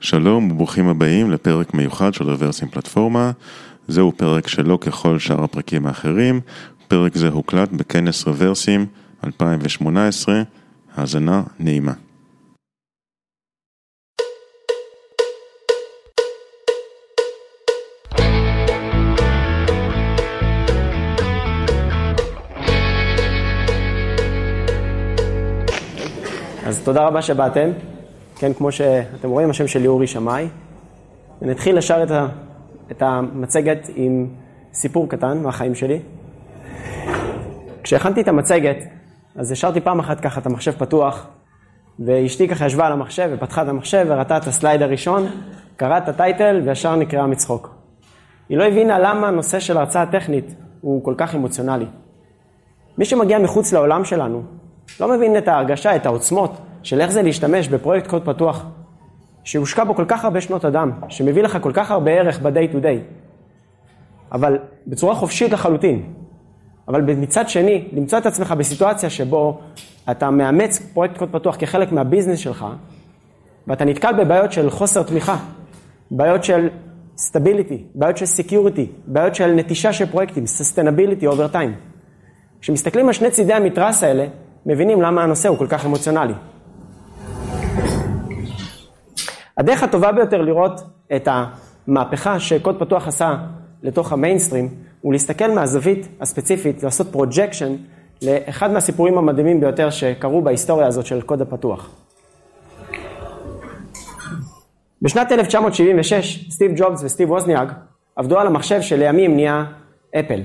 שלום וברוכים הבאים לפרק מיוחד של רוורסים פלטפורמה. זהו פרק שלא ככל שאר הפרקים האחרים. פרק זה הוקלט בכנס רוורסים 2018. האזנה נעימה. אז תודה רבה שבאתם. כן, כמו שאתם רואים, השם שלי אורי שמאי. ונתחיל ישר את, ה, את המצגת עם סיפור קטן מהחיים שלי. כשהכנתי את המצגת, אז השארתי פעם אחת ככה את המחשב פתוח, ואשתי ככה ישבה על המחשב ופתחה את המחשב וראתה את הסלייד הראשון, קראה את הטייטל וישר נקראה מצחוק. היא לא הבינה למה הנושא של הרצאה טכנית הוא כל כך אמוציונלי. מי שמגיע מחוץ לעולם שלנו, לא מבין את ההרגשה, את העוצמות של איך זה להשתמש בפרויקט קוד פתוח, שהושקע בו כל כך הרבה שנות אדם, שמביא לך כל כך הרבה ערך ב-day to day, אבל בצורה חופשית לחלוטין. אבל מצד שני, למצוא את עצמך בסיטואציה שבו אתה מאמץ פרויקט קוד פתוח כחלק מה business שלך, ואתה נתקל בבעיות של חוסר תמיכה, בעיות של stability, בעיות של security, בעיות של נטישה של פרויקטים, sustainability over time. כשמסתכלים על שני צידי המתרס האלה, מבינים למה הנושא הוא כל כך אמוציונלי. הדרך הטובה ביותר לראות את המהפכה שקוד פתוח עשה לתוך המיינסטרים, הוא להסתכל מהזווית הספציפית, לעשות projection לאחד מהסיפורים המדהימים ביותר שקרו בהיסטוריה הזאת של קוד הפתוח. בשנת 1976, סטיב ג'ובס וסטיב ווזניאק עבדו על המחשב שלימים נהיה אפל.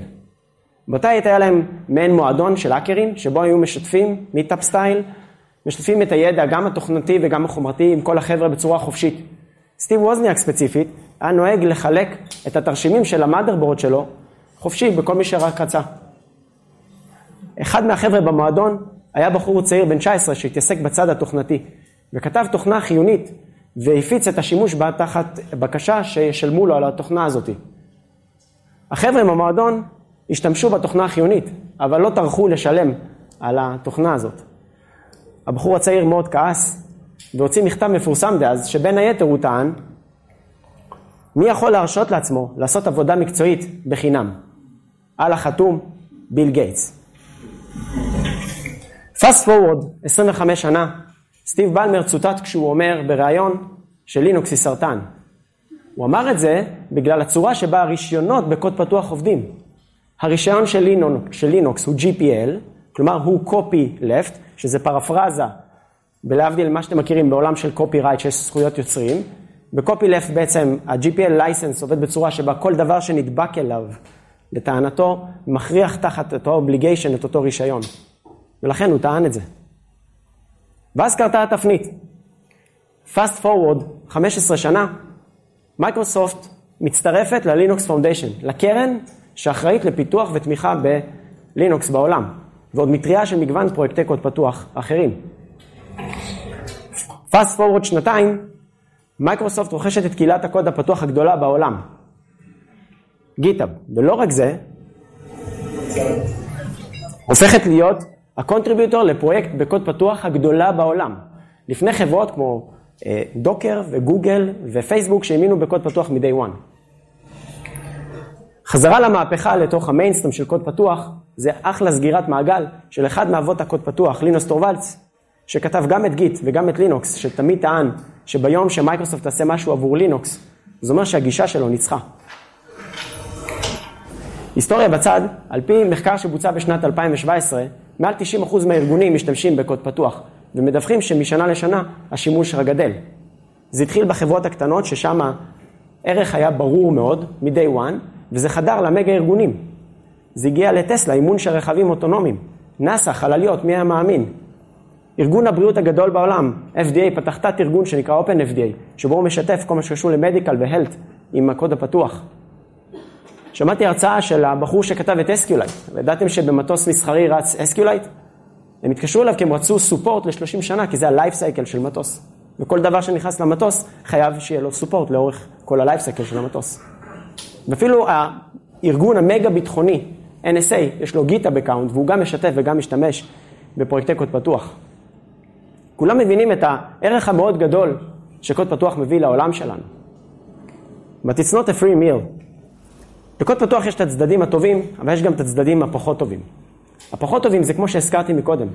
באותה עת היה להם מעין מועדון של האקרים, שבו היו משתפים meetup style, משתפים את הידע, גם התוכנתי וגם החומרתי, עם כל החבר'ה בצורה חופשית. סטיב ווזניאק ספציפית, היה נוהג לחלק את התרשימים של ה motherboard שלו, חופשי, בכל מי שרק רצה. אחד מהחבר'ה במועדון היה בחור צעיר בן 19 שהתעסק בצד התוכנתי, וכתב תוכנה חיונית, והפיץ את השימוש בה תחת בקשה שישלמו לו על התוכנה הזאת. החבר'ה במועדון השתמשו בתוכנה החיונית, אבל לא טרחו לשלם על התוכנה הזאת. הבחור הצעיר מאוד כעס, והוציא מכתב מפורסם דאז, שבין היתר הוא טען, מי יכול להרשות לעצמו לעשות עבודה מקצועית בחינם? על החתום, ביל גייטס. פאסט פורוורד, 25 שנה, סטיב בלמר צוטט כשהוא אומר בריאיון שלינוקס היא סרטן. הוא אמר את זה בגלל הצורה שבה הרישיונות בקוד פתוח עובדים. הרישיון של של לינוקס הוא GPL, כלומר הוא copy left, שזה פרפרזה, בלהבדיל מה שאתם מכירים בעולם של copyright שיש זכויות יוצרים. ב-copy left בעצם ה-GPL license עובד בצורה שבה כל דבר שנדבק אליו, לטענתו, מכריח תחת אותו obligation את אותו רישיון. ולכן הוא טען את זה. ואז קרתה התפנית. fast forward, 15 שנה, מייקרוסופט מצטרפת ל Linux Foundation, לקרן שאחראית לפיתוח ותמיכה בלינוקס בעולם, ועוד מטריה של מגוון פרויקטי קוד פתוח אחרים. fast forward שנתיים, מייקרוסופט רוכשת את קהילת הקוד הפתוח הגדולה בעולם, גיטאב, ולא רק זה, הופכת להיות ה contributor לפרויקט בקוד פתוח הגדולה בעולם. לפני חברות כמו דוקר וגוגל ופייסבוק שהאמינו בקוד פתוח מ-day one. חזרה למהפכה לתוך המיינסטרים של קוד פתוח, זה אחלה סגירת מעגל של אחד מאבות הקוד פתוח, לינוס טורבלץ, שכתב גם את גיט וגם את לינוקס, שתמיד טען שביום שמייקרוסופט תעשה משהו עבור לינוקס, זה אומר שהגישה שלו ניצחה. היסטוריה בצד, על פי מחקר שבוצע בשנת 2017, מעל 90% מהארגונים משתמשים בקוד פתוח, ומדווחים שמשנה לשנה השימוש רק גדל. זה התחיל בחברות הקטנות, ששם הערך היה ברור מאוד, מ-day one, וזה חדר למגה ארגונים. זה הגיע לטסלה, אימון של רכבים אוטונומיים. נאס"א, חלליות, מי היה מאמין? ארגון הבריאות הגדול בעולם, FDA, פתח תת ארגון שנקרא Open FDA, שבו הוא משתף כל מה שקשור למדיקל והלט עם הקוד הפתוח. שמעתי הרצאה של הבחור שכתב את SQLite, וידעתם שבמטוס מסחרי רץ SQLite? הם התקשרו אליו כי הם רצו support ל-30 שנה, כי זה ה-life cycle של מטוס. וכל דבר שנכנס למטוס חייב שיהיה לו support לאורך כל ה-life cycle של המטוס. ואפילו הארגון המגה ביטחוני, NSA, יש לו GitHub account, והוא גם משתף וגם משתמש בפרויקטי קוד פתוח. כולם מבינים את הערך המאוד גדול שקוד פתוח מביא לעולם שלנו. But it's not a free meal. לקוד פתוח יש את הצדדים הטובים, אבל יש גם את הצדדים הפחות טובים. הפחות טובים זה כמו שהזכרתי מקודם,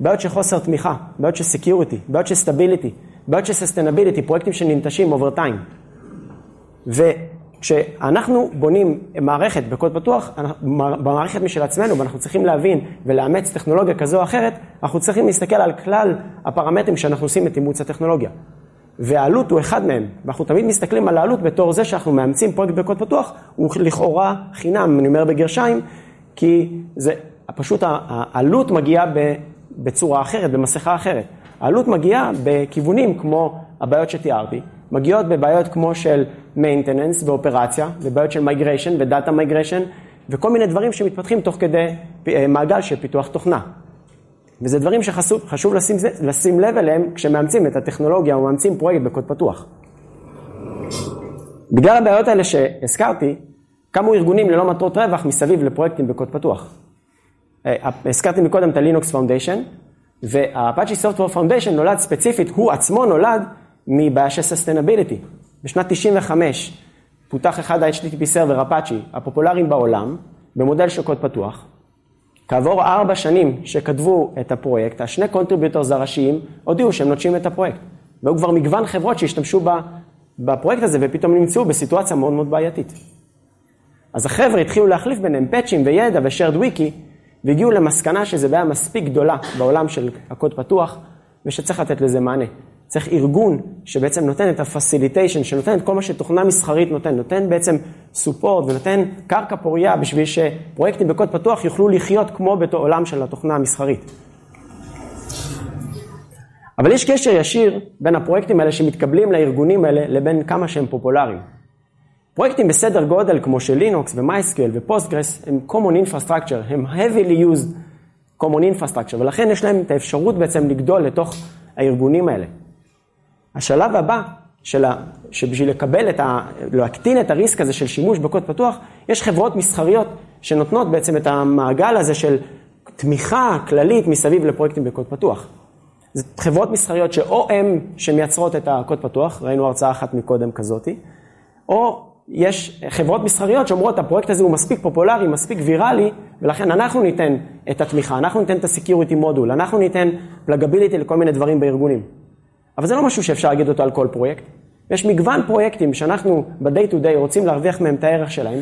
בעיות של חוסר תמיכה, בעיות של security, בעיות של stability, בעיות של sustainability, פרויקטים שננטשים over time. וכשאנחנו בונים מערכת בקוד פתוח, במערכת משל עצמנו, ואנחנו צריכים להבין ולאמץ טכנולוגיה כזו או אחרת, אנחנו צריכים להסתכל על כלל הפרמטרים שאנחנו עושים את אימוץ הטכנולוגיה. והעלות הוא אחד מהם, ואנחנו תמיד מסתכלים על העלות בתור זה שאנחנו מאמצים פרויקט בקוד פתוח, הוא לכאורה חינם, אני אומר בגרשיים, כי זה פשוט העלות מגיעה בצורה אחרת, במסכה אחרת. העלות מגיעה בכיוונים כמו הבעיות שתיארתי, מגיעות בבעיות כמו של maintenance ואופרציה, ובעיות של migration ודאטה migration, וכל מיני דברים שמתפתחים תוך כדי אה, מעגל של פיתוח תוכנה. וזה דברים שחשוב לשים, לשים לב אליהם כשמאמצים את הטכנולוגיה או מאמצים פרויקט בקוד פתוח. בגלל הבעיות האלה שהזכרתי, קמו ארגונים ללא מטרות רווח מסביב לפרויקטים בקוד פתוח. אה, הזכרתי מקודם את ה-Linux Foundation, וה-Apache Software Foundation נולד ספציפית, הוא עצמו נולד מבעיה של Sustainability. בשנת 95 פותח אחד ה-HTTP Server Apache הפופולריים בעולם, במודל של קוד פתוח. כעבור ארבע שנים שכתבו את הפרויקט, השני contributors הראשיים הודיעו שהם נוטשים את הפרויקט. והיו כבר מגוון חברות שהשתמשו בפרויקט הזה ופתאום נמצאו בסיטואציה מאוד מאוד בעייתית. אז החבר'ה התחילו להחליף ביניהם פאצ'ים וידע ו shared wiki, והגיעו למסקנה שזו בעיה מספיק גדולה בעולם של הקוד פתוח, ושצריך לתת לזה מענה. צריך ארגון שבעצם נותן את ה facilitation, שנותן את כל מה שתוכנה מסחרית נותן, נותן בעצם support ונותן קרקע פוריה בשביל שפרויקטים בקוד פתוח יוכלו לחיות כמו בעולם של התוכנה המסחרית. אבל יש קשר ישיר בין הפרויקטים האלה שמתקבלים לארגונים האלה לבין כמה שהם פופולריים. פרויקטים בסדר גודל כמו של לינוקס ו MySQL ו Postgres הם common infrastructure, הם heavily used common infrastructure, ולכן יש להם את האפשרות בעצם לגדול לתוך הארגונים האלה. השלב הבא, של ה, שבשביל לקבל את ה... להקטין את הריסק הזה של שימוש בקוד פתוח, יש חברות מסחריות שנותנות בעצם את המעגל הזה של תמיכה כללית מסביב לפרויקטים בקוד פתוח. זה חברות מסחריות שאו הן שמייצרות את הקוד פתוח, ראינו הרצאה אחת מקודם כזאתי, או יש חברות מסחריות שאומרות, הפרויקט הזה הוא מספיק פופולרי, מספיק ויראלי, ולכן אנחנו ניתן את התמיכה, אנחנו ניתן את ה-security מודול, אנחנו ניתן פלגביליטי לכל מיני דברים בארגונים. אבל זה לא משהו שאפשר להגיד אותו על כל פרויקט. יש מגוון פרויקטים שאנחנו ב-day to day רוצים להרוויח מהם את הערך שלהם,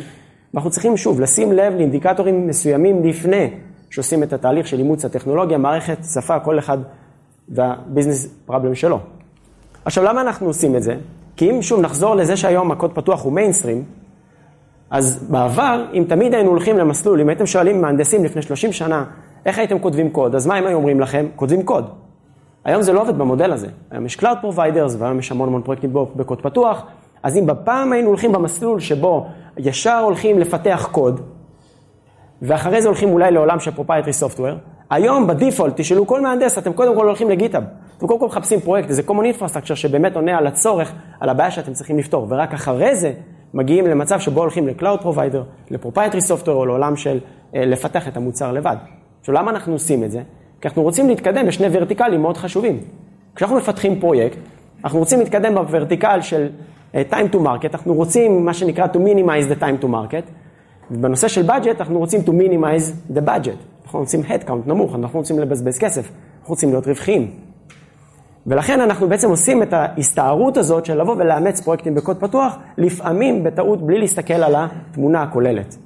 ואנחנו צריכים שוב לשים לב לאינדיקטורים מסוימים לפני שעושים את התהליך של אימוץ הטכנולוגיה, מערכת, שפה, כל אחד והביזנס פרבלם שלו. עכשיו, למה אנחנו עושים את זה? כי אם שוב נחזור לזה שהיום הקוד פתוח הוא מיינסטרים, אז בעבר, אם תמיד היינו הולכים למסלול, אם הייתם שואלים מהנדסים לפני 30 שנה, איך הייתם כותבים קוד, אז מה הם היו אומרים לכם? כותבים קוד. היום זה לא עובד במודל הזה. היום יש Cloud Providers והיום יש המון המון פרויקטים בקוד פתוח, אז אם בפעם היינו הולכים במסלול שבו ישר הולכים לפתח קוד, ואחרי זה הולכים אולי לעולם של Proprietary Software, היום בדיפולט, תשאלו כל מהנדס, אתם קודם כל הולכים לגיטאב. אתם קודם כל מחפשים פרויקט, איזה common infrastructure שבאמת עונה על הצורך, על הבעיה שאתם צריכים לפתור, ורק אחרי זה מגיעים למצב שבו הולכים ל-Cloud Provider, ל-Proprietary Software או לעולם של אה, לפתח את המוצר לבד. עכשיו, למה אנחנו עושים את זה? כי אנחנו רוצים להתקדם בשני ורטיקלים מאוד חשובים. כשאנחנו מפתחים פרויקט, אנחנו רוצים להתקדם בוורטיקל של uh, time to market, אנחנו רוצים מה שנקרא to minimize the time to market, ובנושא של budget אנחנו רוצים to minimize the budget. אנחנו רוצים headcount נמוך, אנחנו רוצים לבזבז כסף, אנחנו רוצים להיות רווחיים. ולכן אנחנו בעצם עושים את ההסתערות הזאת של לבוא ולאמץ פרויקטים בקוד פתוח, לפעמים בטעות בלי להסתכל על התמונה הכוללת.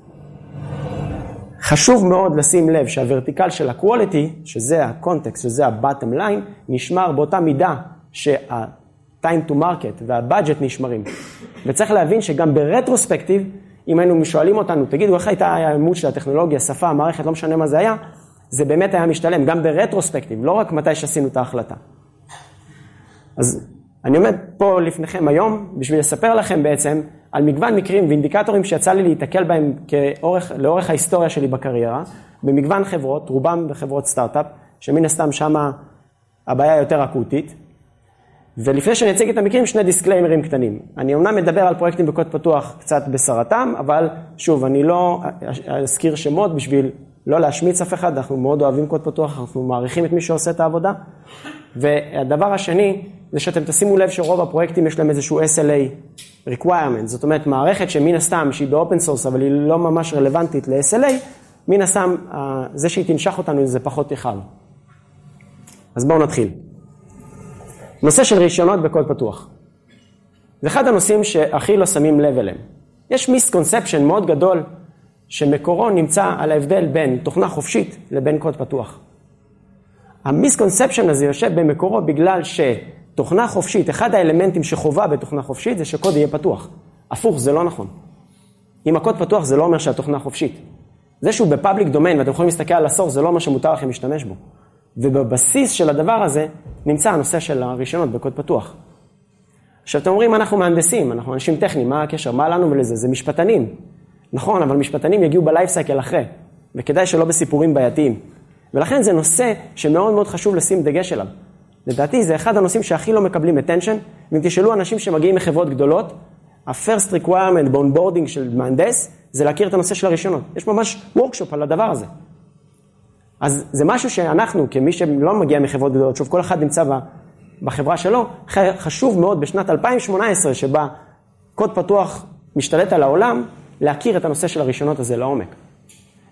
חשוב מאוד לשים לב שהוורטיקל של ה-quality, שזה הקונטקסט, שזה ה-bottom line, נשמר באותה מידה שה-time to market וה-budget נשמרים. וצריך להבין שגם ברטרוספקטיב, אם היינו שואלים אותנו, תגידו, איך הייתה האימוץ של הטכנולוגיה, שפה, מערכת, לא משנה מה זה היה, זה באמת היה משתלם, גם ברטרוספקטיב, לא רק מתי שעשינו את ההחלטה. אז אני עומד פה לפניכם היום בשביל לספר לכם בעצם על מגוון מקרים ואינדיקטורים שיצא לי להיתקל בהם כאורך, לאורך ההיסטוריה שלי בקריירה, במגוון חברות, רובם בחברות סטארט-אפ, שמן הסתם שמה הבעיה יותר אקוטית. ולפני שאני אציג את המקרים, שני דיסקליימרים קטנים. אני אומנם מדבר על פרויקטים בקוד פתוח קצת בסרתם, אבל שוב, אני לא אזכיר שמות בשביל לא להשמיץ אף אחד, אנחנו מאוד אוהבים קוד פתוח, אנחנו מעריכים את מי שעושה את העבודה. והדבר השני, זה שאתם תשימו לב שרוב הפרויקטים יש להם איזשהו SLA requirement, זאת אומרת מערכת שמן הסתם שהיא ב open source אבל היא לא ממש רלוונטית ל-SLA, מן הסתם זה שהיא תנשך אותנו זה פחות יחל. אז בואו נתחיל. נושא של רישיונות בקוד פתוח. זה אחד הנושאים שהכי לא שמים לב אליהם. יש misconception מאוד גדול שמקורו נמצא על ההבדל בין תוכנה חופשית לבין קוד פתוח. ה misconception הזה יושב במקורו בגלל שתוכנה חופשית, אחד האלמנטים שחובה בתוכנה חופשית זה שקוד יהיה פתוח. הפוך, זה לא נכון. אם הקוד פתוח זה לא אומר שהתוכנה חופשית. זה שהוא ב public domain ואתם יכולים להסתכל על ה source, זה לא אומר שמותר לכם להשתמש בו. ובבסיס של הדבר הזה נמצא הנושא של הרישיונות בקוד פתוח. עכשיו אתם אומרים, אנחנו מהנדסים, אנחנו אנשים טכניים, מה הקשר? מה לנו ולזה? זה משפטנים. נכון, אבל משפטנים יגיעו ב life cycle אחרי, וכדאי שלא בסיפורים בעייתיים. ולכן זה נושא שמאוד מאוד חשוב לשים דגש עליו. לדעתי זה אחד הנושאים שהכי לא מקבלים attention, ואם תשאלו אנשים שמגיעים מחברות גדולות, ה-first requirement ב-onboarding של מהנדס, זה להכיר את הנושא של הרישיונות. יש ממש workshop על הדבר הזה. אז זה משהו שאנחנו, כמי שלא מגיע מחברות גדולות, שוב, כל אחד נמצא בחברה שלו, חשוב מאוד בשנת 2018, שבה קוד פתוח משתלט על העולם, להכיר את הנושא של הרישיונות הזה לעומק.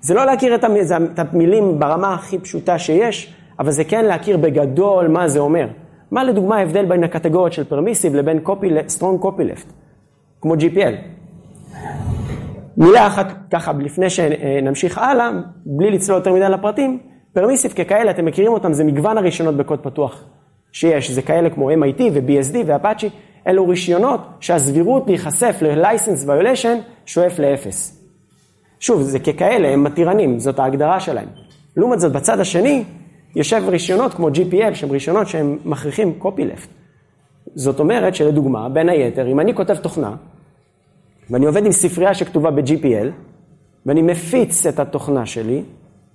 זה לא להכיר את המילים ברמה הכי פשוטה שיש, אבל זה כן להכיר בגדול מה זה אומר. מה לדוגמה ההבדל בין הקטגוריות של פרמיסיב לבין strong copyleft, כמו GPL. מילה אחת ככה, לפני שנמשיך הלאה, בלי לצלול יותר מדי לפרטים, פרמיסיב ככאלה, אתם מכירים אותם, זה מגוון הרישיונות בקוד פתוח שיש, זה כאלה כמו MIT ו-BSD ואפאצ'י, אלו רישיונות שהסבירות להיחשף ל-license violation שואף לאפס. שוב, זה ככאלה, הם מתירנים, זאת ההגדרה שלהם. לעומת זאת, בצד השני, יושב רישיונות כמו GPL, שהם רישיונות שהם מכריחים copyleft. זאת אומרת שלדוגמה, בין היתר, אם אני כותב תוכנה, ואני עובד עם ספרייה שכתובה ב-GPL, ואני מפיץ את התוכנה שלי,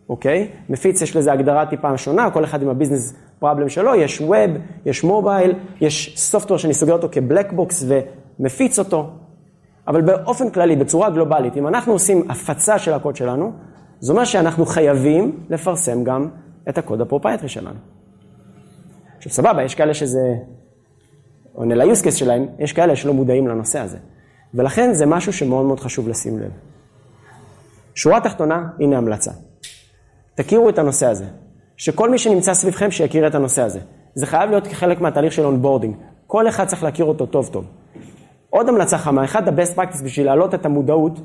אוקיי? מפיץ, יש לזה הגדרה טיפה שונה, כל אחד עם הביזנס פרובלם שלו, יש ווב, יש mobile, יש software שאני סוגר אותו כ black box ומפיץ אותו, אבל באופן כללי, בצורה גלובלית, אם אנחנו עושים הפצה של הקוד שלנו, זה אומר שאנחנו חייבים לפרסם גם את הקוד ה proprietary שלנו. עכשיו סבבה, יש כאלה שזה עונה ל-use case שלהם, יש כאלה שלא מודעים לנושא הזה. ולכן זה משהו שמאוד מאוד חשוב לשים לב. שורה תחתונה, הנה המלצה. תכירו את הנושא הזה. שכל מי שנמצא סביבכם שיכיר את הנושא הזה. זה חייב להיות כחלק מהתהליך של onboarding. כל אחד צריך להכיר אותו טוב טוב. עוד המלצה חמה, אחד ה-best practice בשביל להעלות את המודעות,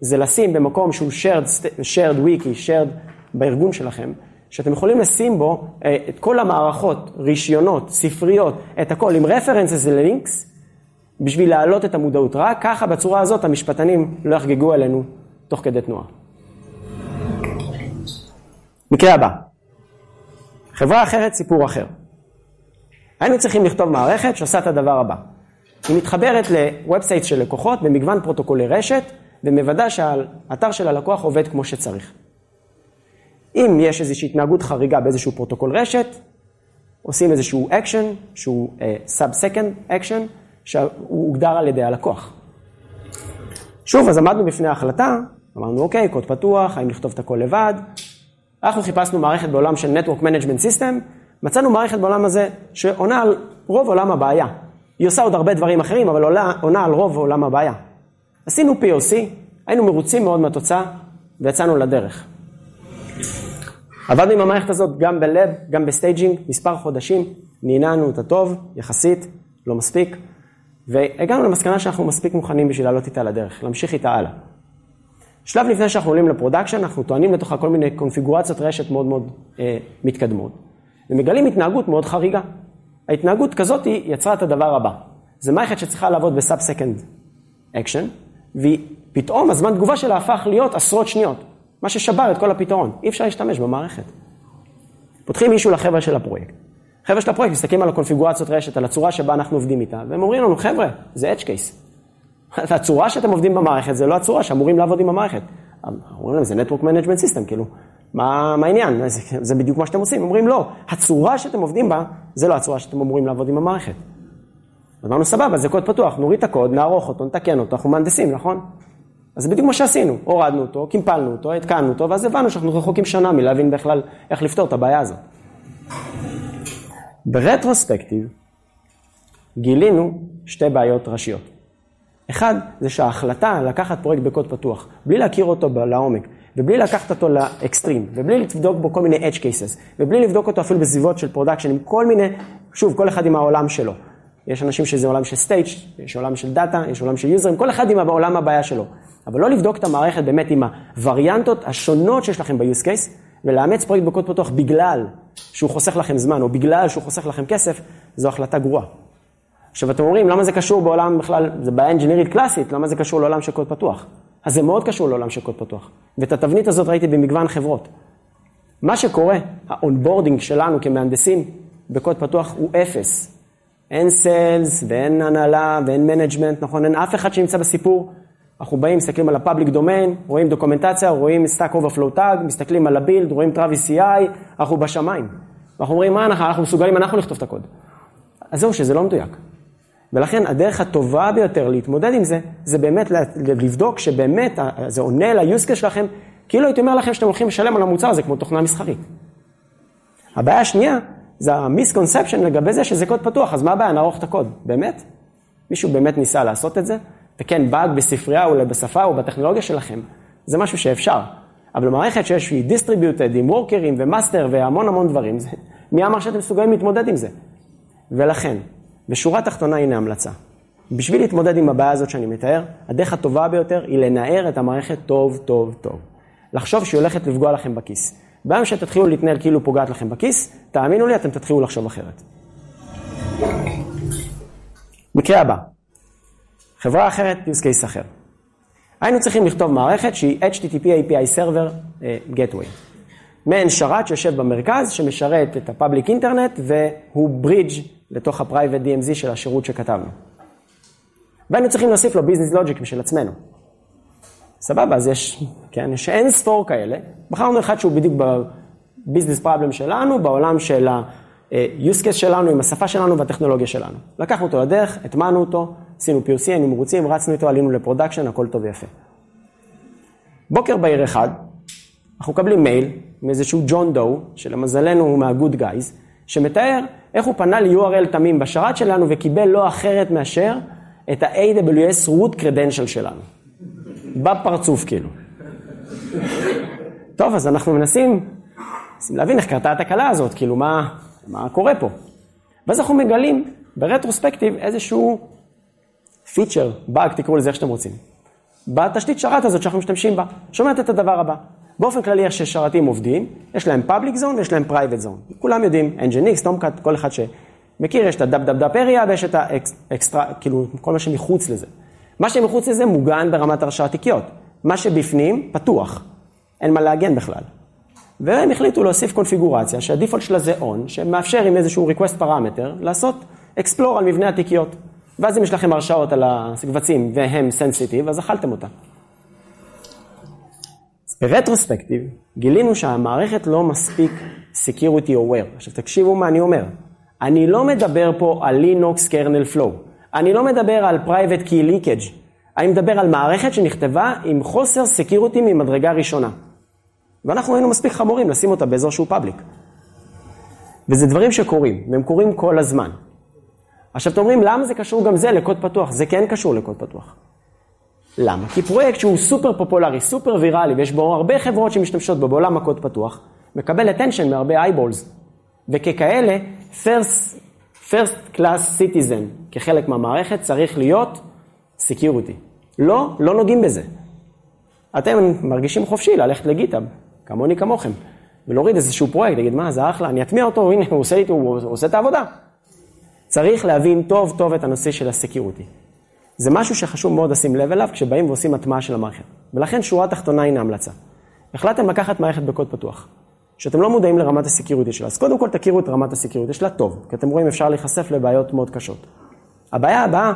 זה לשים במקום שהוא shared, shared wiki, shared בארגון שלכם, שאתם יכולים לשים בו אה, את כל המערכות, רישיונות, ספריות, את הכל, עם references ל links, בשביל להעלות את המודעות. רק ככה, בצורה הזאת, המשפטנים לא יחגגו עלינו תוך כדי תנועה. מקרה הבא, חברה אחרת, סיפור אחר. היינו צריכים לכתוב מערכת שעושה את הדבר הבא. היא מתחברת ל website של לקוחות במגוון פרוטוקולי רשת, ומוודא שהאתר של הלקוח עובד כמו שצריך. אם יש איזושהי התנהגות חריגה באיזשהו פרוטוקול רשת, עושים איזשהו אקשן, שהוא sub-second action, שהוא הוגדר על ידי הלקוח. שוב, אז עמדנו בפני ההחלטה, אמרנו, אוקיי, קוד פתוח, האם לכתוב את הכל לבד? אנחנו חיפשנו מערכת בעולם של Network Management System, מצאנו מערכת בעולם הזה שעונה על רוב עולם הבעיה. היא עושה עוד הרבה דברים אחרים, אבל עולה, עונה על רוב עולם הבעיה. עשינו POC, היינו מרוצים מאוד מהתוצאה, ויצאנו לדרך. עבדנו עם המערכת הזאת גם ב lab, גם ב staging, מספר חודשים, ניערנו אותה טוב, יחסית, לא מספיק, והגענו למסקנה שאנחנו מספיק מוכנים בשביל לעלות איתה לדרך, להמשיך איתה הלאה. שלב לפני שאנחנו עולים ל production, אנחנו טוענים לתוכה כל מיני קונפיגורציות רשת מאוד מאוד אה, מתקדמות, ומגלים התנהגות מאוד חריגה. ההתנהגות כזאת יצרה את הדבר הבא. זו מערכת שצריכה לעבוד ב sub second action, ופתאום הזמן תגובה שלה הפך להיות עשרות שניות, מה ששבר את כל הפתרון. אי אפשר להשתמש במערכת. פותחים מישהו לחבר'ה של הפרויקט. חבר'ה של הפרויקט מסתכלים על הקונפיגורציות רשת, על הצורה שבה אנחנו עובדים איתה, והם אומרים לנו, חבר'ה, זה אדג' קייס. הצורה שאתם עובדים במערכת זה לא הצורה שאמורים לעבוד עם המערכת. אומרים להם, זה Network Management System, כאילו, מה, מה העניין? זה, זה בדיוק מה שאתם עושים. אומרים, לא, הצורה שאתם עובדים בה, זה לא הצורה שאתם אמורים לעבוד עם המערכת. אמרנו, סבבה, זה קוד פתוח, נוריד את הקוד, נערוך אותו, נתקן אותו, אנחנו מהנדסים, נכון? אז זה בדיוק מה שעשינו, הורדנו אותו, קימפלנו אותו, התקנו אותו, ואז הבנו שאנחנו רחוקים שנה מלהבין בכלל איך לפתור את הבעיה הזאת. ב retrospective, גילינו שתי בעיות ראשיות. אחד, זה שההחלטה לקחת פרויקט בקוד פתוח, בלי להכיר אותו לעומק, ובלי לקחת אותו לאקסטרים, ובלי לבדוק בו כל מיני edge cases, ובלי לבדוק אותו אפילו בסביבות של production, עם כל מיני, שוב, כל אחד עם העולם שלו. יש אנשים שזה עולם של stage, יש עולם של data, יש עולם של יוזרים, כל אחד עם העולם הבעיה שלו. אבל לא לבדוק את המערכת באמת עם הווריאנטות השונות שיש לכם ב-use case, ולאמץ פרויקט בקוד פתוח בגלל שהוא חוסך לכם זמן, או בגלל שהוא חוסך לכם כסף, זו החלטה גרועה. עכשיו אתם אומרים, למה זה קשור בעולם בכלל, זה בעיה אינג'ינירית קלאסית, למה זה קשור לעולם של קוד פתוח? אז זה מאוד קשור לעולם של קוד פתוח. ואת התבנית הזאת ראיתי במגוון חברות. מה שקורה, ה onboarding שלנו כמהנדסים בקוד פתוח הוא אפס. אין sales ואין הנהלה ואין management, נכון? אין אף אחד שנמצא בסיפור. אנחנו באים, מסתכלים על הפאבליק דומיין, רואים דוקומנטציה, רואים Stack Overflow Tag, מסתכלים על הבילד, רואים Travis CI, אנחנו בשמיים. ואנחנו אומרים, מה אנחנו, אנחנו מסוגלים, אנחנו לכתוב את הקוד. אז זהו, שזה לא מדויק. ולכן הדרך הטובה ביותר להתמודד עם זה, זה באמת לבדוק שבאמת זה עונה ל-use case שלכם, כאילו הייתי אומר לכם שאתם הולכים לשלם על המוצר הזה כמו תוכנה מסחרית. הבעיה השנייה, זה המיסקונספשן לגבי זה שזה קוד פתוח, אז מה הבעיה? נערוך את הקוד. באמת? מישהו באמת ניסה לעשות את זה? וכן, באג בספרייה או בשפה או בטכנולוגיה שלכם, זה משהו שאפשר. אבל במערכת שיש לי distributed עם וורקרים ו master והמון המון דברים, זה, מי אמר שאתם מסוגלים להתמודד עם זה? ולכן, בשורה התחתונה הנה המלצה. בשביל להתמודד עם הבעיה הזאת שאני מתאר, הדרך הטובה ביותר היא לנער את המערכת טוב, טוב, טוב. לחשוב שהיא הולכת לפגוע לכם בכיס. ביום שתתחילו להתנהל כאילו פוגעת לכם בכיס, תאמינו לי, אתם תתחילו לחשוב אחרת. מקרה הבא, חברה אחרת, use case אחר. היינו צריכים לכתוב מערכת שהיא HTTP API Server uh, Gateway. מעין שרת שיושב במרכז, שמשרת את ה public internet, והוא ברידג' לתוך ה-Private DMZ של השירות שכתבנו. והיינו צריכים להוסיף לו business logic משל עצמנו. סבבה, אז יש, כן, יש אין ספור כאלה. בחרנו אחד שהוא בדיוק ב business problem שלנו, בעולם של ה-use case שלנו, עם השפה שלנו והטכנולוגיה שלנו. לקחנו אותו לדרך, הטמענו אותו, עשינו POC, היינו מרוצים, רצנו איתו, עלינו ל production, הכל טוב ויפה. בוקר בהיר אחד, אנחנו מקבלים מייל מאיזשהו ג'ון דו, שלמזלנו הוא מהגוד גייז, שמתאר איך הוא פנה ל-URL תמים בשרת שלנו וקיבל לא אחרת מאשר את ה-AWS root credential שלנו. בפרצוף כאילו. טוב, אז אנחנו מנסים, מנסים להבין איך קרתה התקלה הזאת, כאילו מה, מה קורה פה. ואז אנחנו מגלים ברטרוספקטיב איזשהו פיצ'ר, באג, תקראו לזה איך שאתם רוצים. בתשתית שרת הזאת שאנחנו משתמשים בה, שומעת את הדבר הבא. באופן כללי, איך ששרתים עובדים, יש להם public zone ויש להם private zone. כולם יודעים, NGINX, Tomcat, כל אחד שמכיר, יש את הדאפ דאפ דאפ אריה ויש את האקסטרה, כאילו, כל מה שמחוץ לזה. מה שמחוץ לזה מוגן ברמת הרשאת תיקיות. מה שבפנים, פתוח. אין מה להגן בכלל. והם החליטו להוסיף קונפיגורציה שה default שלה זה on, שמאפשר עם איזשהו request פרמטר לעשות explore על מבנה התיקיות. ואז אם יש לכם הרשאות על הקבצים והם סנסיטיב, אז אכלתם אותה. ברטרוספקטיב, גילינו שהמערכת לא מספיק Security Aware. עכשיו תקשיבו מה אני אומר. אני לא מדבר פה על Linux kernel flow. אני לא מדבר על Private Key Leakage. אני מדבר על מערכת שנכתבה עם חוסר Security ממדרגה ראשונה. ואנחנו היינו מספיק חמורים לשים אותה באזור שהוא פאבליק. וזה דברים שקורים, והם קורים כל הזמן. עכשיו אתם אומרים, למה זה קשור גם זה לקוד פתוח? זה כן קשור לקוד פתוח. למה? כי פרויקט שהוא סופר פופולרי, סופר ויראלי, ויש בו הרבה חברות שמשתמשות בו בעולם הקוד פתוח, מקבל attention מהרבה אייבולס. וככאלה, first, first class citizen, כחלק מהמערכת, צריך להיות security. לא, לא נוגעים בזה. אתם מרגישים חופשי ללכת לגיטאב, כמוני כמוכם, ולהוריד איזשהו פרויקט, להגיד, מה, זה אחלה, אני אטמיע אותו, הנה, הוא עושה, הוא עושה את העבודה. צריך להבין טוב טוב את הנושא של ה-security. זה משהו שחשוב מאוד לשים לב אליו כשבאים ועושים הטמעה של המערכת. ולכן שורה תחתונה הנה המלצה. החלטתם לקחת מערכת בקוד פתוח, שאתם לא מודעים לרמת ה-security שלה, אז קודם כל תכירו את רמת ה-security שלה טוב, כי אתם רואים אפשר להיחשף לבעיות מאוד קשות. הבעיה הבאה,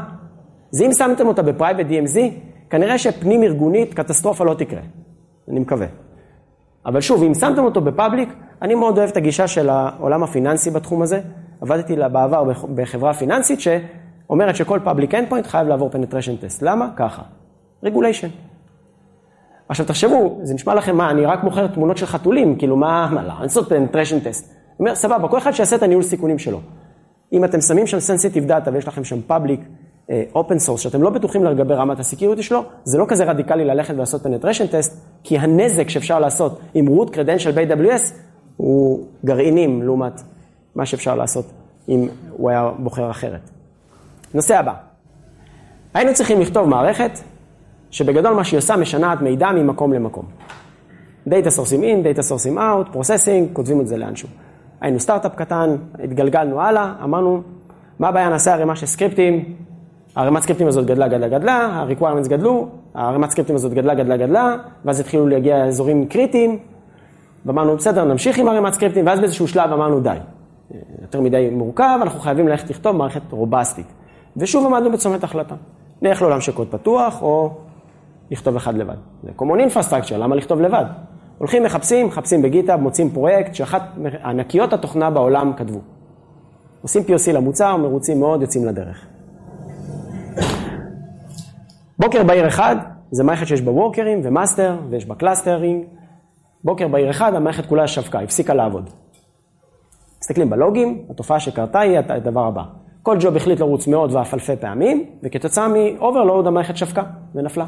זה אם שמתם אותה ב-private DMZ, כנראה שבפנים ארגונית קטסטרופה לא תקרה. אני מקווה. אבל שוב, אם שמתם אותו ב-public, אני מאוד אוהב את הגישה של העולם הפיננסי בתחום הזה. עבדתי לה בעבר בחברה פיננסית שאומרת שכל public end חייב לעבור penetration test. למה? ככה. regulation. עכשיו תחשבו, זה נשמע לכם מה, אני רק מוכר תמונות של חתולים, כאילו מה, מה, לא, אני לעשות penetration test. אומר, סבבה, כל אחד שיעשה את הניהול סיכונים שלו. אם אתם שמים שם sensitive data ויש לכם שם public, open source, שאתם לא בטוחים לגבי רמת ה-security שלו, זה לא כזה רדיקלי ללכת ולעשות penetration test, כי הנזק שאפשר לעשות עם root credential ב-AWS הוא גרעינים לעומת מה שאפשר לעשות אם הוא היה בוחר אחרת. נושא הבא, היינו צריכים לכתוב מערכת שבגדול מה שהיא עושה משנעת מידע ממקום למקום. Data sourcing in, Data sourcing out, Processing, כותבים את זה לאנשהו. היינו סטארט-אפ קטן, התגלגלנו הלאה, אמרנו, מה הבעיה, נעשה ערימה של סקריפטים, הערימת סקריפטים הזאת גדלה, גדלה, גדלה, ה-requirements גדלו, הערימת סקריפטים הזאת גדלה, גדלה, גדלה, ואז התחילו להגיע אזורים קריטיים, ואמרנו, בסדר, נמשיך עם ערימת סקריפטים, ואז באיזשהו שלב אמרנו, די, יותר מדי מורכב, אנחנו חייבים ללכת לכתוב מערכת רובסטית. ושוב עמדנו בצומת החלטה. נלך לעולם של קוד פתוח, או לכתוב אחד לבד. זה common infrastructure, למה לכתוב לבד? הולכים, מחפשים, מחפשים ב-GitHub, מוצאים פרויקט שאחת ענקיות התוכנה בעולם כתבו. עושים POC למוצר, מרוצים מאוד, יוצאים לדרך. בוקר בהיר אחד, זה מערכת שיש בה workerים ו-master, ויש בה clusterים. בוקר בהיר אחד, המערכת כולה שבקה, הפסיקה לעבוד. מסתכלים בלוגים, התופעה שקרתה היא הדבר הבא. כל job החליט לרוץ מאות ואף אלפי פעמים, וכתוצאה מ-overload המערכת שבקה ונפלה.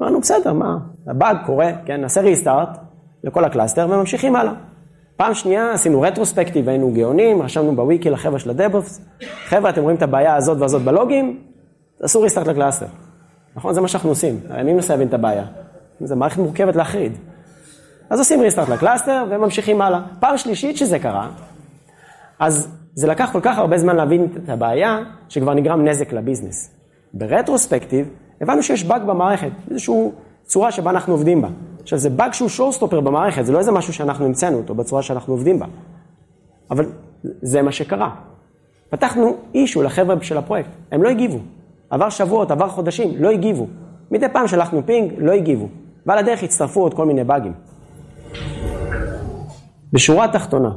אמרנו, בסדר, מה, הבאג קורה, כן, נעשה restart לכל ה-cluster וממשיכים הלאה. פעם שנייה עשינו retrospective, היינו גאונים, רשמנו בוויקי לחבר'ה של ה-DevOps, חבר'ה, אתם רואים את הבעיה הזאת והזאת בלוגים, תעשו restart ל-cluster. נכון? זה מה שאנחנו עושים, אני מנסה להבין את הבעיה. זו מערכת מורכבת להחריד. אז עושים restart ל-cluster וממשיכים הלאה. פעם שלישית שזה קרה, אז זה לקח כל כך הרבה זמן להבין את הבעיה, שכבר נגרם נזק ל-business. ב-retrospective, הבנו שיש באג במערכת, איזושהי צורה שבה אנחנו עובדים בה. עכשיו, זה באג שהוא showstopper במערכת, זה לא איזה משהו שאנחנו המצאנו אותו בצורה שאנחנו עובדים בה. אבל זה מה שקרה. פתחנו issue לחבר'ה של הפרויקט, הם לא הגיבו. עבר שבועות, עבר חודשים, לא הגיבו. מדי פעם שלחנו ping, לא הגיבו. ועל הדרך הצטרפו עוד כל מיני באגים. בשורה התחתונה,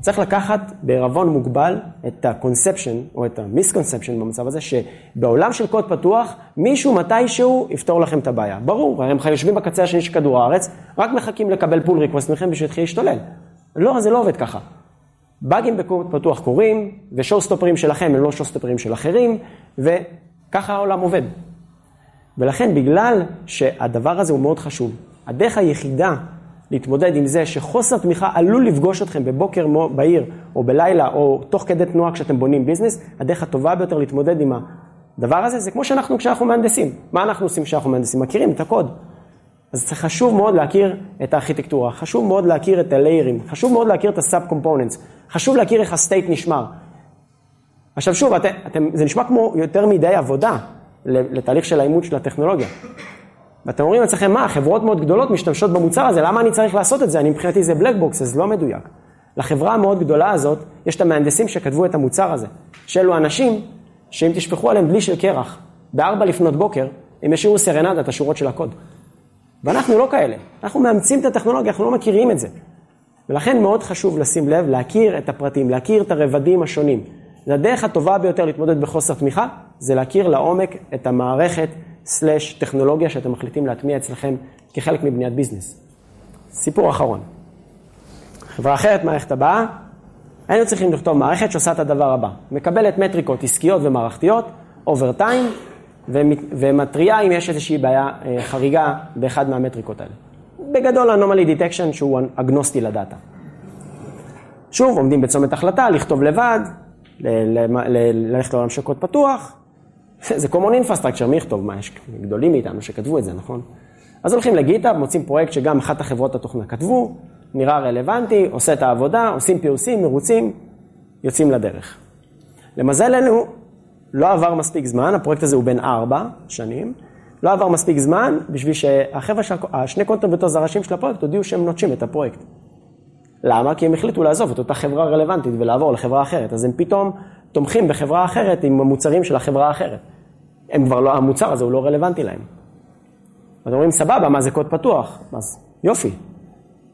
צריך לקחת בערבון מוגבל את ה-conception או את ה-misconception במצב הזה, שבעולם של קוד פתוח, מישהו מתישהו יפתור לכם את הבעיה. ברור, הרי הם יושבים בקצה השני של כדור הארץ, רק מחכים לקבל pull request מכם בשביל להתחיל להשתולל. לא, זה לא עובד ככה. באגים בקוד פתוח קורים, ו-showstopperים שלכם הם לא showstopperים של אחרים, וככה העולם עובד. ולכן, בגלל שהדבר הזה הוא מאוד חשוב, הדרך היחידה להתמודד עם זה שחוסר תמיכה עלול לפגוש אתכם בבוקר בהיר או בלילה או תוך כדי תנועה כשאתם בונים business, הדרך הטובה ביותר להתמודד עם הדבר הזה זה כמו שאנחנו כשאנחנו מהנדסים. מה אנחנו עושים כשאנחנו מהנדסים? מכירים את הקוד. אז זה חשוב מאוד להכיר את הארכיטקטורה, חשוב מאוד להכיר את הליירים, חשוב מאוד להכיר את ה-sub components, חשוב להכיר איך ה-state נשמר. עכשיו שוב, את, אתם, זה נשמע כמו יותר מדי עבודה לתהליך של האימות של הטכנולוגיה. ואתם אומרים לעצמכם, מה, חברות מאוד גדולות משתמשות במוצר הזה, למה אני צריך לעשות את זה? אני מבחינתי זה black box, זה לא מדויק. לחברה המאוד גדולה הזאת, יש את המהנדסים שכתבו את המוצר הזה. שאלו אנשים שאם תשפכו עליהם דלי של קרח, בארבע לפנות בוקר, הם ישירו סרנדה את השורות של הקוד. ואנחנו לא כאלה, אנחנו מאמצים את הטכנולוגיה, אנחנו לא מכירים את זה. ולכן מאוד חשוב לשים לב, להכיר את הפרטים, להכיר את הרבדים השונים. הדרך הטובה ביותר להתמודד בחוסר תמיכה, זה להכיר לעומק את המערכת slash טכנולוגיה שאתם מחליטים להטמיע אצלכם כחלק מבניית business. סיפור אחרון. חברה אחרת, מערכת הבאה, היינו צריכים לכתוב מערכת שעושה את הדבר הבא, מקבלת מטריקות עסקיות ומערכתיות, over time, ומתריעה אם יש איזושהי בעיה אה, חריגה באחד מהמטריקות האלה. בגדול anomaly detection שהוא אגנוסטי לדאטה. שוב, עומדים בצומת החלטה, לכתוב לבד, ללכת לעולם של קוד פתוח, זה common infrastructure, מי יכתוב מה? יש גדולים מאיתנו שכתבו את זה, נכון? אז הולכים לגיטאב, מוצאים פרויקט שגם אחת החברות התוכנה כתבו, נראה רלוונטי, עושה את העבודה, עושים POC, מרוצים, יוצאים לדרך. למזלנו, לא עבר מספיק זמן, הפרויקט הזה הוא בן ארבע שנים, לא עבר מספיק זמן בשביל שהחבר'ה, השני contributors הראשיים של הפרויקט הודיעו שהם נוטשים את הפרויקט. למה? כי הם החליטו לעזוב את אותה חברה רלוונטית ולעבור לחברה אחרת. אז הם פתאום תומכים בחברה אחרת עם המוצרים של החברה האחרת. הם כבר לא, המוצר הזה הוא לא רלוונטי להם. אז אומרים, סבבה, מה זה קוד פתוח? אז יופי.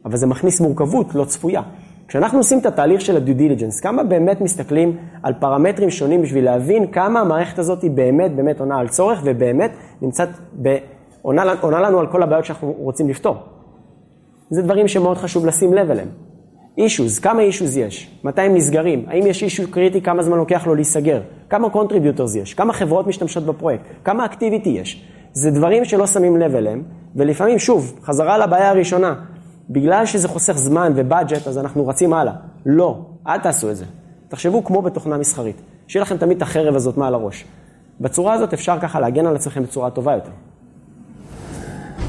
אבל זה מכניס מורכבות לא צפויה. כשאנחנו עושים את התהליך של ה-due diligence, כמה באמת מסתכלים על פרמטרים שונים בשביל להבין כמה המערכת הזאת היא באמת באמת עונה על צורך ובאמת נמצאת, ב... עונה, עונה לנו על כל הבעיות שאנחנו רוצים לפתור. זה דברים שמאוד חשוב לשים לב אליהם. אישוז, כמה אישוז יש? מתי הם נסגרים? האם יש issue קריטי, כמה זמן לוקח לו להיסגר? כמה contributors יש? כמה חברות משתמשות בפרויקט? כמה activity יש? זה דברים שלא שמים לב אליהם, ולפעמים, שוב, חזרה לבעיה הראשונה, בגלל שזה חוסך זמן ו-budget, אז אנחנו רצים הלאה. לא, אל תעשו את זה. תחשבו כמו בתוכנה מסחרית, שיהיה לכם תמיד את החרב הזאת מעל הראש. בצורה הזאת אפשר ככה להגן על עצמכם בצורה טובה יותר.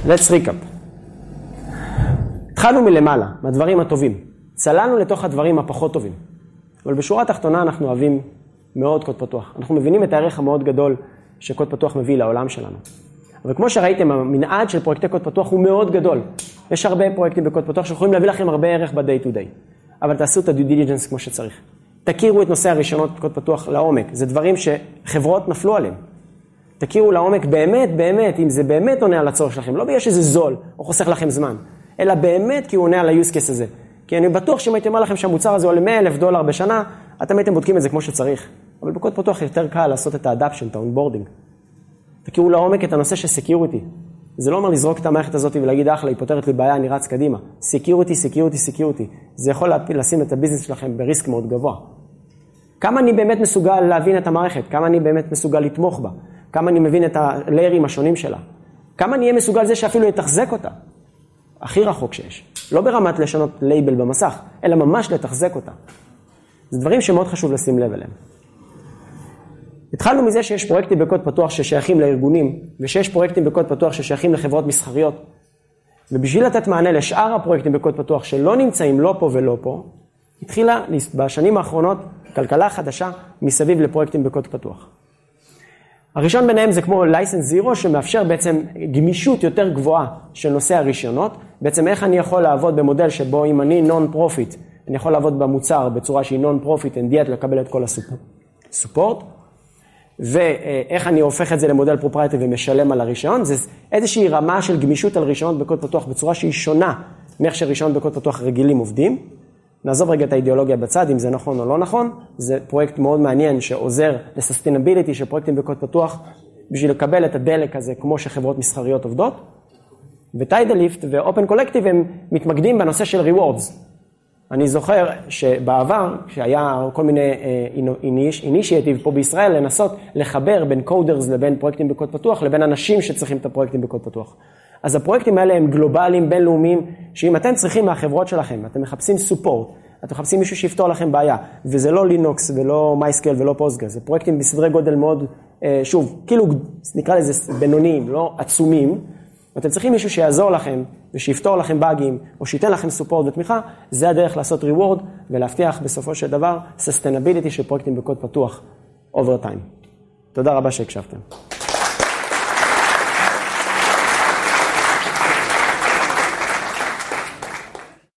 let's recap. התחלנו מלמעלה, מהדברים הטובים. צללנו לתוך הדברים הפחות טובים. אבל בשורה התחתונה אנחנו אוהבים מאוד קוד פתוח. אנחנו מבינים את הערך המאוד גדול שקוד פתוח מביא לעולם שלנו. אבל כמו שראיתם, המנעד של פרויקטי קוד פתוח הוא מאוד גדול. יש הרבה פרויקטים בקוד פתוח שיכולים להביא לכם הרבה ערך ב-day to day. אבל תעשו את ה-due diligence כמו שצריך. תכירו את נושא הרישיונות בקוד פתוח לעומק. זה דברים שחברות נפלו עליהם. תכירו לעומק באמת, באמת, אם זה באמת עונה על הצורך שלכם, לא בגלל שזה זול או חוסך לכם זמן, אלא באמת כי הוא עונה על ה-use case הזה. כי אני בטוח שאם הייתי אומר לכם שהמוצר הזה עולה 100 אלף דולר בשנה, אתם הייתם בודקים את זה כמו שצריך. אבל בקוד פתוח יותר קל לעשות את ה-adoption, את ה-onboarding. תכירו לעומק את הנושא של security. זה לא אומר לזרוק את המערכת הזאת ולהגיד, אחלה, היא פותרת לי בעיה, אני רץ קדימה. security, security, security. זה יכול לשים את ה-business שלכם ב-risk מאוד גבוה. כמה אני באמת מסוגל להבין את המערכת? כמה אני באמת מסוגל לתמוך בה? כמה אני מבין את הליירים השונים שלה? כמה אני אהיה מסוגל לזה שאפילו לתחזק אותה? הכי רחוק שיש. לא ברמת לשנות לייבל במסך, אלא ממש לתחזק אותה. זה דברים שמאוד חשוב לשים לב אליהם. התחלנו מזה שיש פרויקטים בקוד פתוח ששייכים לארגונים, ושיש פרויקטים בקוד פתוח ששייכים לחברות מסחריות. ובשביל לתת מענה לשאר הפרויקטים בקוד פתוח שלא נמצאים לא פה ולא פה, התחילה בשנים האחרונות כלכלה חדשה מסביב לפרויקטים בקוד פתוח. הראשון ביניהם זה כמו license zero שמאפשר בעצם גמישות יותר גבוהה של נושא הרישיונות. בעצם איך אני יכול לעבוד במודל שבו אם אני non-profit, אני יכול לעבוד במוצר בצורה שהיא non-profit and yet לקבל את כל ה-support. ואיך אני הופך את זה למודל proprietary ומשלם על הרישיון, זה איזושהי רמה של גמישות על רישיונות בקוד פתוח בצורה שהיא שונה מאיך שרישיונות בקוד פתוח רגילים עובדים. נעזוב רגע את האידיאולוגיה בצד, אם זה נכון או לא נכון, זה פרויקט מאוד מעניין שעוזר ל-sustainability של פרויקטים בקוד פתוח, בשביל לקבל את הדלק הזה כמו שחברות מסחריות עובדות. ו-Tidelift ו-Open Collective הם מתמקדים בנושא של rewards. אני זוכר שבעבר, כשהיה כל מיני initiative פה בישראל, לנסות לחבר בין coders לבין פרויקטים בקוד פתוח, לבין אנשים שצריכים את הפרויקטים בקוד פתוח. אז הפרויקטים האלה הם גלובליים, בינלאומיים, שאם אתם צריכים מהחברות שלכם, אתם מחפשים סופורט, אתם מחפשים מישהו שיפתור לכם בעיה, וזה לא לינוקס ולא מייסקל ולא פוסטגר, זה פרויקטים בסדרי גודל מאוד, אה, שוב, כאילו נקרא לזה בינוניים, לא עצומים, ואתם צריכים מישהו שיעזור לכם ושיפתור לכם באגים, או שייתן לכם סופורט ותמיכה, זה הדרך לעשות ריוורד ולהבטיח בסופו של דבר sustainability של פרויקטים בקוד פתוח over time. תודה רבה שהקשבתם.